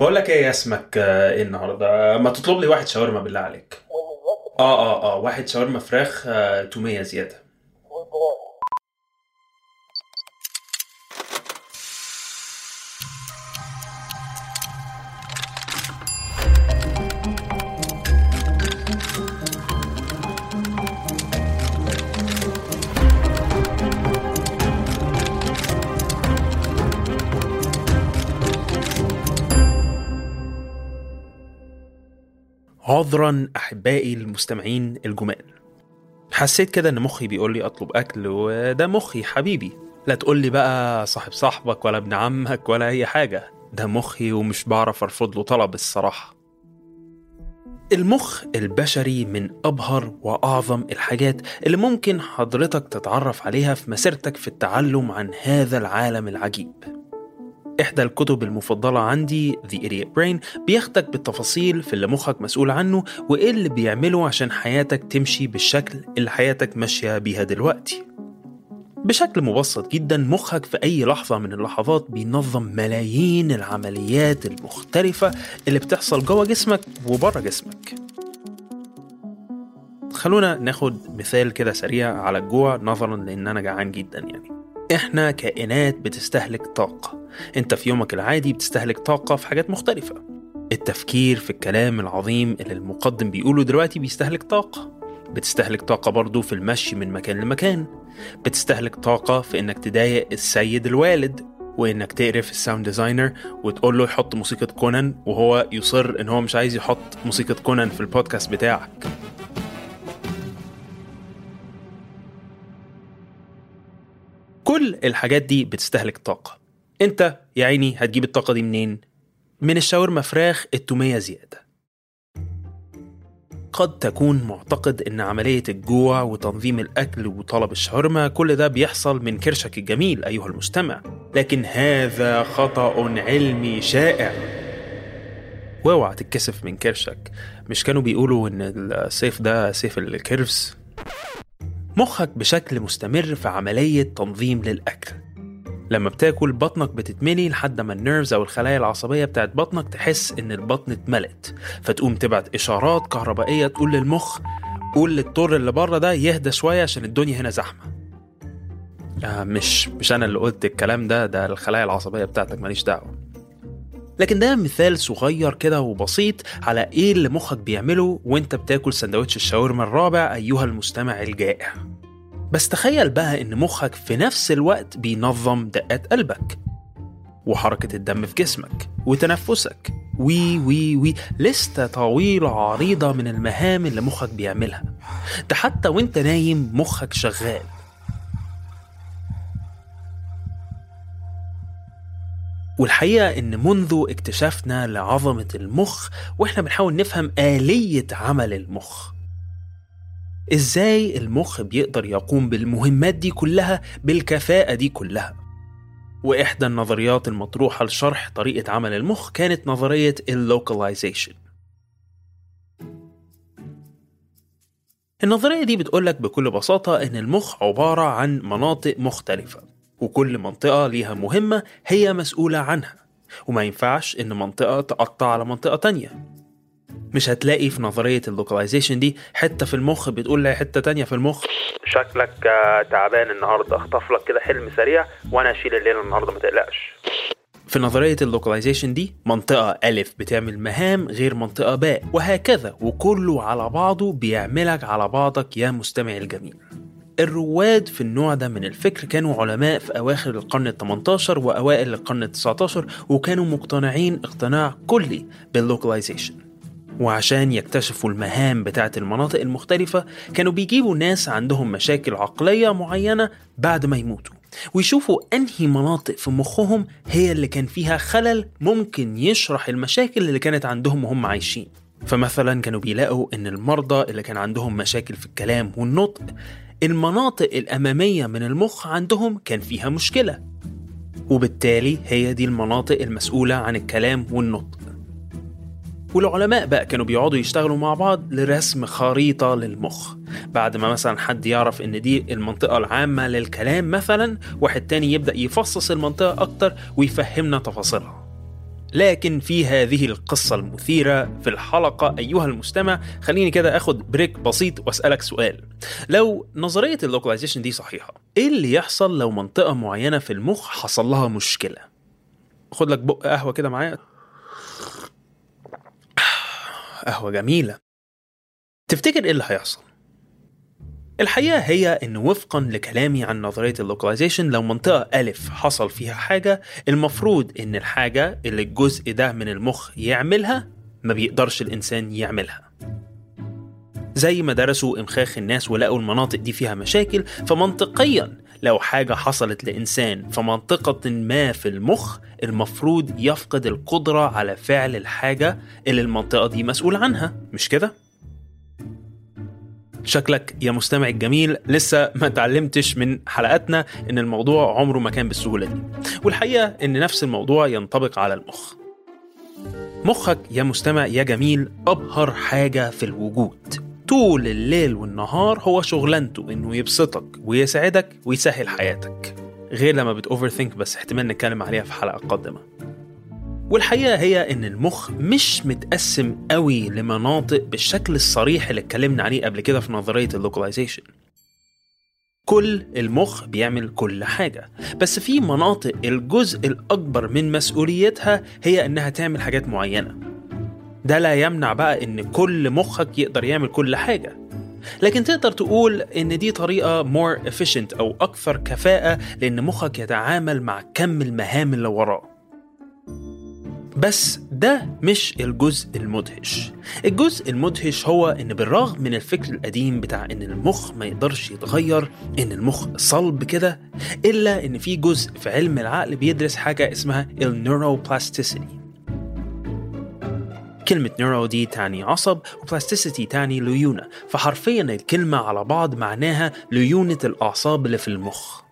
بقول لك إيه اسمك آه، إيه النهارده؟ ما تطلب لي واحد شاورما بالله عليك. آه آه آه واحد شاورما فراخ آه، تومية زيادة. عذرا أحبائي المستمعين الجمال. حسيت كده إن مخي بيقول لي أطلب أكل وده مخي حبيبي. لا تقول لي بقى صاحب صاحبك ولا ابن عمك ولا أي حاجة. ده مخي ومش بعرف أرفض له طلب الصراحة. المخ البشري من أبهر وأعظم الحاجات اللي ممكن حضرتك تتعرف عليها في مسيرتك في التعلم عن هذا العالم العجيب. إحدى الكتب المفضلة عندي The Idiot Brain بياخدك بالتفاصيل في اللي مخك مسؤول عنه وإيه اللي بيعمله عشان حياتك تمشي بالشكل اللي حياتك ماشية بيها دلوقتي. بشكل مبسط جدا مخك في أي لحظة من اللحظات بينظم ملايين العمليات المختلفة اللي بتحصل جوه جسمك وبره جسمك. خلونا ناخد مثال كده سريع على الجوع نظرا لأن أنا جعان جدا يعني. إحنا كائنات بتستهلك طاقة. أنت في يومك العادي بتستهلك طاقة في حاجات مختلفة. التفكير في الكلام العظيم اللي المقدم بيقوله دلوقتي بيستهلك طاقة. بتستهلك طاقة برضه في المشي من مكان لمكان. بتستهلك طاقة في إنك تضايق السيد الوالد وإنك تقرف ال sound designer وتقول له يحط موسيقى كونان وهو يصر إن هو مش عايز يحط موسيقى كونان في البودكاست بتاعك. كل الحاجات دي بتستهلك طاقة. انت يا عيني هتجيب الطاقة دي منين؟ من الشاورما فراخ التومية زيادة. قد تكون معتقد إن عملية الجوع وتنظيم الأكل وطلب الشاورما كل ده بيحصل من كرشك الجميل أيها المستمع. لكن هذا خطأ علمي شائع. واوعى تتكسف من كرشك. مش كانوا بيقولوا إن الصيف ده صيف ال curves مخك بشكل مستمر في عملية تنظيم للأكل. لما بتاكل بطنك بتتملي لحد ما ال nerves أو الخلايا العصبية بتاعت بطنك تحس إن البطن اتملت. فتقوم تبعت إشارات كهربائية تقول للمخ قول للطور اللي بره ده يهدى شوية عشان الدنيا هنا زحمة. آه مش مش أنا اللي قلت الكلام ده ده الخلايا العصبية بتاعتك ماليش دعوة. لكن ده مثال صغير كده وبسيط على إيه اللي مخك بيعمله وإنت بتاكل سندوتش الشاورما الرابع أيها المستمع الجائع. بس تخيل بقى إن مخك في نفس الوقت بينظم دقات قلبك وحركة الدم في جسمك وتنفسك. وي وي وي. لستة طويلة عريضة من المهام اللي مخك بيعملها. ده حتى وإنت نايم مخك شغال. والحقيقة إن منذ اكتشافنا لعظمة المخ وإحنا بنحاول نفهم آلية عمل المخ. إزاي المخ بيقدر يقوم بالمهمات دي كلها بالكفاءة دي كلها. وإحدى النظريات المطروحة لشرح طريقة عمل المخ كانت نظرية ال localization النظرية دي بتقولك بكل بساطة إن المخ عبارة عن مناطق مختلفة. وكل منطقة ليها مهمة هي مسؤولة عنها وما ينفعش إن منطقة تقطع على منطقة تانية. مش هتلاقي في نظرية ال localization دي حتة في المخ بتقول لي حتة تانية في المخ. شكلك آه، تعبان النهاردة. اخطف لك كده حلم سريع وأنا أشيل الليلة النهاردة ما تقلقش. في نظرية ال localization دي منطقة ألف بتعمل مهام غير منطقة باء وهكذا وكله على بعضه بيعملك على بعضك يا مستمع الجميل. الرواد في النوع ده من الفكر كانوا علماء في أواخر القرن ال 18 وأوائل القرن ال 19 وكانوا مقتنعين اقتناع كلي بال localization وعشان يكتشفوا المهام بتاعة المناطق المختلفة كانوا بيجيبوا ناس عندهم مشاكل عقلية معينة بعد ما يموتوا ويشوفوا أنهي مناطق في مخهم هي اللي كان فيها خلل ممكن يشرح المشاكل اللي كانت عندهم وهم عايشين. فمثلا كانوا بيلاقوا إن المرضى اللي كان عندهم مشاكل في الكلام والنطق المناطق الأمامية من المخ عندهم كان فيها مشكلة. وبالتالي هي دي المناطق المسؤولة عن الكلام والنطق. والعلماء بقى كانوا بيقعدوا يشتغلوا مع بعض لرسم خريطة للمخ. بعد ما مثلا حد يعرف إن دي المنطقة العامة للكلام مثلا واحد تاني يبدأ يفصص المنطقة أكتر ويفهمنا تفاصيلها. لكن في هذه القصة المثيرة في الحلقة أيها المستمع خليني كده أخد break بسيط وأسألك سؤال. لو نظرية ال localization دي صحيحة إيه اللي يحصل لو منطقة معينة في المخ حصل لها مشكلة؟ خد لك بق قهوة كده معايا. قهوة جميلة. تفتكر إيه اللي هيحصل؟ الحقيقة هي إن وفقا لكلامي عن نظرية اللوكاليزيشن لو منطقة ألف حصل فيها حاجة المفروض إن الحاجة اللي الجزء ده من المخ يعملها ما بيقدرش الإنسان يعملها زي ما درسوا إمخاخ الناس ولقوا المناطق دي فيها مشاكل فمنطقيا لو حاجة حصلت لإنسان في منطقة ما في المخ المفروض يفقد القدرة على فعل الحاجة اللي المنطقة دي مسؤول عنها مش كده؟ شكلك يا مستمع الجميل. لسه ما تعلمتش من حلقاتنا إن الموضوع عمره ما كان بالسهولة دي. والحقيقة إن نفس الموضوع ينطبق على المخ. مخك يا مستمع يا جميل أبهر حاجة في الوجود. طول الليل والنهار هو شغلانته إنه يبسطك ويسعدك ويسهل حياتك. غير لما بتوفر ثينك بس احتمال نتكلم عليها في حلقة قادمة. والحقيقة هي إن المخ مش متقسم قوي لمناطق بالشكل الصريح اللي اتكلمنا عليه قبل كده في نظرية اللوكاليزيشن. كل المخ بيعمل كل حاجة بس في مناطق الجزء الأكبر من مسؤوليتها هي إنها تعمل حاجات معينة. ده لا يمنع بقى إن كل مخك يقدر يعمل كل حاجة. لكن تقدر تقول إن دي طريقة more efficient أو أكثر كفاءة لأن مخك يتعامل مع كم المهام اللي وراه. بس ده مش الجزء المدهش. الجزء المدهش هو إن بالرغم من الفكر القديم بتاع إن المخ ما يقدرش يتغير إن المخ صلب كده إلا إن في جزء في علم العقل بيدرس حاجة اسمها النيوروبلاستيسيتي كلمة neuro دي تعني عصب و plasticity تعني ليونة فحرفيا الكلمة على بعض معناها ليونة الأعصاب اللي في المخ.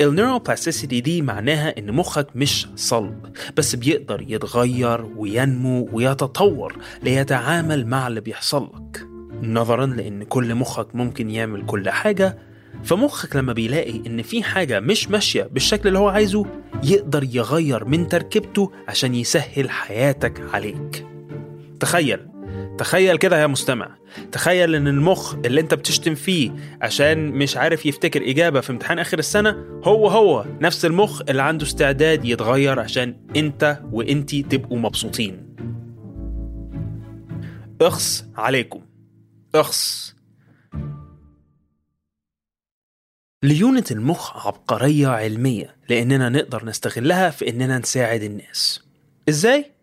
ال neuroplasticity دي معناها إن مخك مش صلب بس بيقدر يتغير وينمو ويتطور ليتعامل مع اللي بيحصل لك. نظرا لإن كل مخك ممكن يعمل كل حاجة فمخك لما بيلاقي إن في حاجة مش ماشية بالشكل اللي هو عايزه يقدر يغير من تركيبته عشان يسهل حياتك عليك. تخيل تخيل كده يا مستمع. تخيل إن المخ اللي أنت بتشتم فيه عشان مش عارف يفتكر إجابة في امتحان آخر السنة هو هو نفس المخ اللي عنده استعداد يتغير عشان أنت وانتي تبقوا مبسوطين. اخص عليكم. اخص. ليونة المخ عبقرية علمية لأننا نقدر نستغلها في إننا نساعد الناس. إزاي؟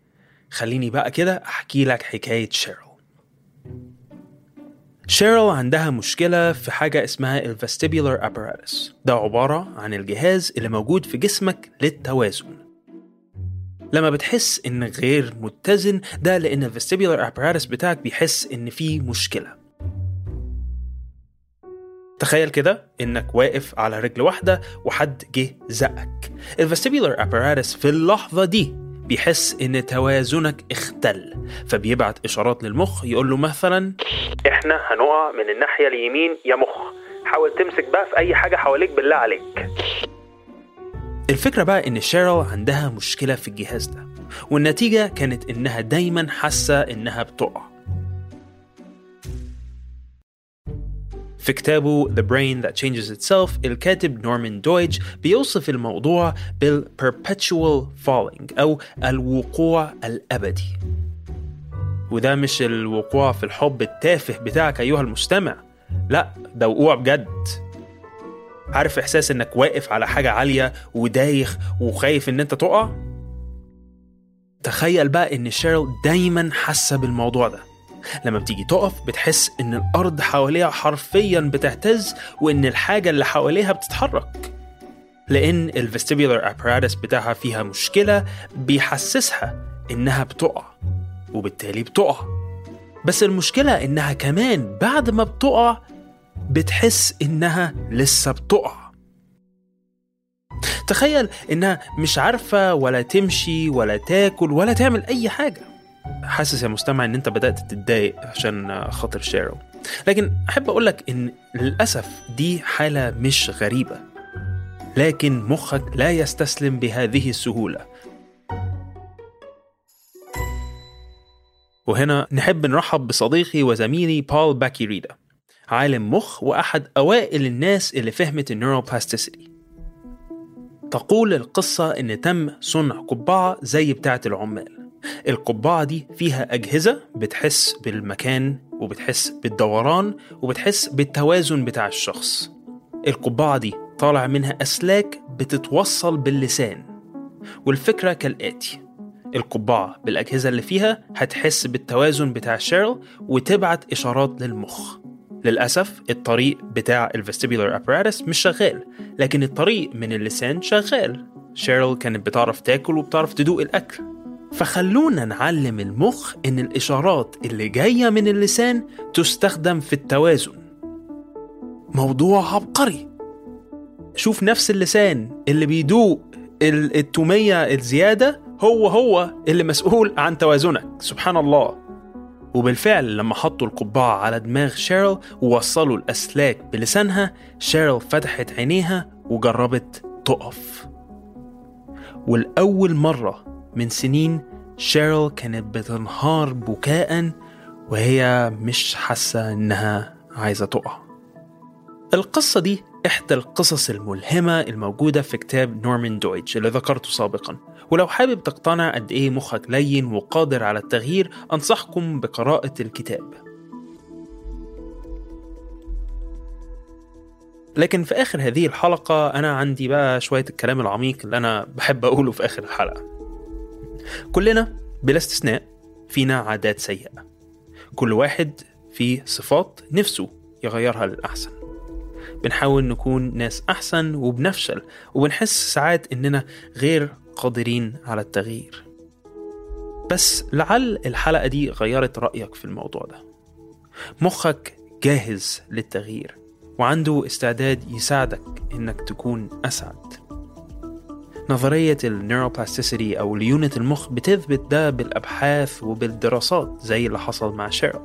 خليني بقى كده أحكي لك حكاية شيرل. شيرل عندها مشكلة في حاجة اسمها ال vestibular apparatus. ده عبارة عن الجهاز اللي موجود في جسمك للتوازن. لما بتحس انك غير متزن ده لأن ال vestibular apparatus بتاعك بيحس إن في مشكلة. تخيل كده إنك واقف على رجل واحدة وحد جه زقك. الفستيبولار apparatus في اللحظة دي بيحس إن توازنك اختل فبيبعت إشارات للمخ يقول له مثلا إحنا هنقع من الناحية اليمين يا مخ حاول تمسك بقى في أي حاجة حواليك بالله عليك. الفكرة بقى إن شيرل عندها مشكلة في الجهاز ده والنتيجة كانت إنها دايما حاسة إنها بتقع. في كتابه The Brain That Changes Itself الكاتب نورمان دويج بيوصف الموضوع بال perpetual falling أو الوقوع الأبدي. وده مش الوقوع في الحب التافه بتاعك أيها المستمع. لا ده وقوع بجد. عارف إحساس إنك واقف على حاجة عالية ودايخ وخايف إن أنت تقع؟ تخيل بقى إن شيرل دايما حاسة بالموضوع ده. لما بتيجي تقف بتحس إن الأرض حواليها حرفيا بتهتز وإن الحاجة اللي حواليها بتتحرك. لأن الفستيبولار apparatus بتاعها فيها مشكلة بيحسسها إنها بتقع وبالتالي بتقع. بس المشكلة إنها كمان بعد ما بتقع بتحس إنها لسه بتقع. تخيل إنها مش عارفة ولا تمشي ولا تاكل ولا تعمل أي حاجة. حاسس يا مستمع إن أنت بدأت تتضايق عشان خاطر شيرل لكن أحب أقولك إن للأسف دي حالة مش غريبة. لكن مخك لا يستسلم بهذه السهولة. وهنا نحب نرحب بصديقي وزميلي بول باكيريدا عالم مخ وأحد أوائل الناس اللي فهمت ال neuroplasticity تقول القصة إن تم صنع قبعة زي بتاعة العمال. القبعة دي فيها أجهزة بتحس بالمكان وبتحس بالدوران وبتحس بالتوازن بتاع الشخص. القبعة دي طالع منها أسلاك بتتوصل باللسان. والفكرة كالآتي القبعة بالأجهزة اللي فيها هتحس بالتوازن بتاع شيرل وتبعت إشارات للمخ. للأسف الطريق بتاع الفستيبولار apparatus مش شغال لكن الطريق من اللسان شغال. شيرل كانت بتعرف تاكل وبتعرف تدوق الأكل. فخلونا نعلم المخ إن الإشارات اللي جاية من اللسان تستخدم في التوازن. موضوع عبقري. شوف نفس اللسان اللي بيدوق التومية الزيادة هو هو اللي مسؤول عن توازنك. سبحان الله. وبالفعل لما حطوا القبعة على دماغ شيرل ووصلوا الأسلاك بلسانها شيرل فتحت عينيها وجربت تقف. ولأول مرة من سنين شيرل كانت بتنهار بكاء وهي مش حاسة إنها عايزة تقع. القصة دي إحدى القصص الملهمة الموجودة في كتاب نورمان دويدج اللي ذكرته سابقا. ولو حابب تقتنع قد إيه مخك لين وقادر على التغيير أنصحكم بقراءة الكتاب. لكن في آخر هذه الحلقة أنا عندي بقى شوية الكلام العميق اللي أنا بحب أقوله في آخر الحلقة. كلنا بلا استثناء فينا عادات سيئة. كل واحد فيه صفات نفسه يغيرها للأحسن. بنحاول نكون ناس أحسن وبنفشل وبنحس ساعات إننا غير قادرين على التغيير. بس لعل الحلقة دي غيرت رأيك في الموضوع ده. مخك جاهز للتغيير وعنده استعداد يساعدك إنك تكون أسعد. نظرية النيوروبلاستيسيتي أو ليونة المخ بتثبت ده بالأبحاث وبالدراسات زي اللي حصل مع شيرل.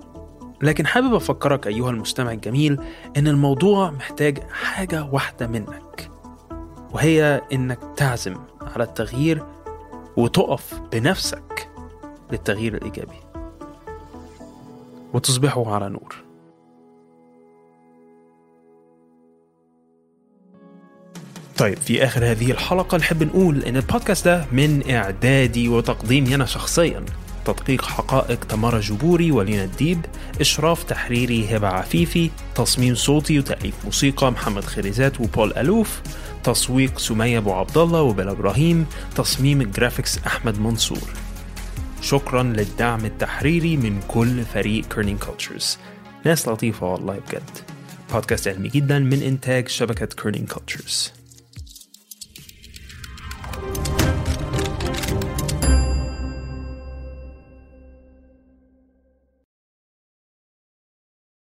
لكن حابب أفكرك أيها المستمع الجميل إن الموضوع محتاج حاجة واحدة منك وهي إنك تعزم على التغيير وتقف بنفسك للتغيير الإيجابي. وتصبحوا على نور. طيب في آخر هذه الحلقة نحب نقول إن البودكاست ده من إعدادي وتقديمي أنا شخصياً. تدقيق حقائق تمارا جبوري ولينا الديب إشراف تحريري هبة عفيفي تصميم صوتي وتأليف موسيقى محمد خريزات وبول ألوف تسويق سمية أبو عبد الله وبلا إبراهيم تصميم ال graphics أحمد منصور. شكرا للدعم التحريري من كل فريق Kerning Cultures ناس لطيفة والله بجد. بودكاست علمي جدا من إنتاج شبكة Kerning Cultures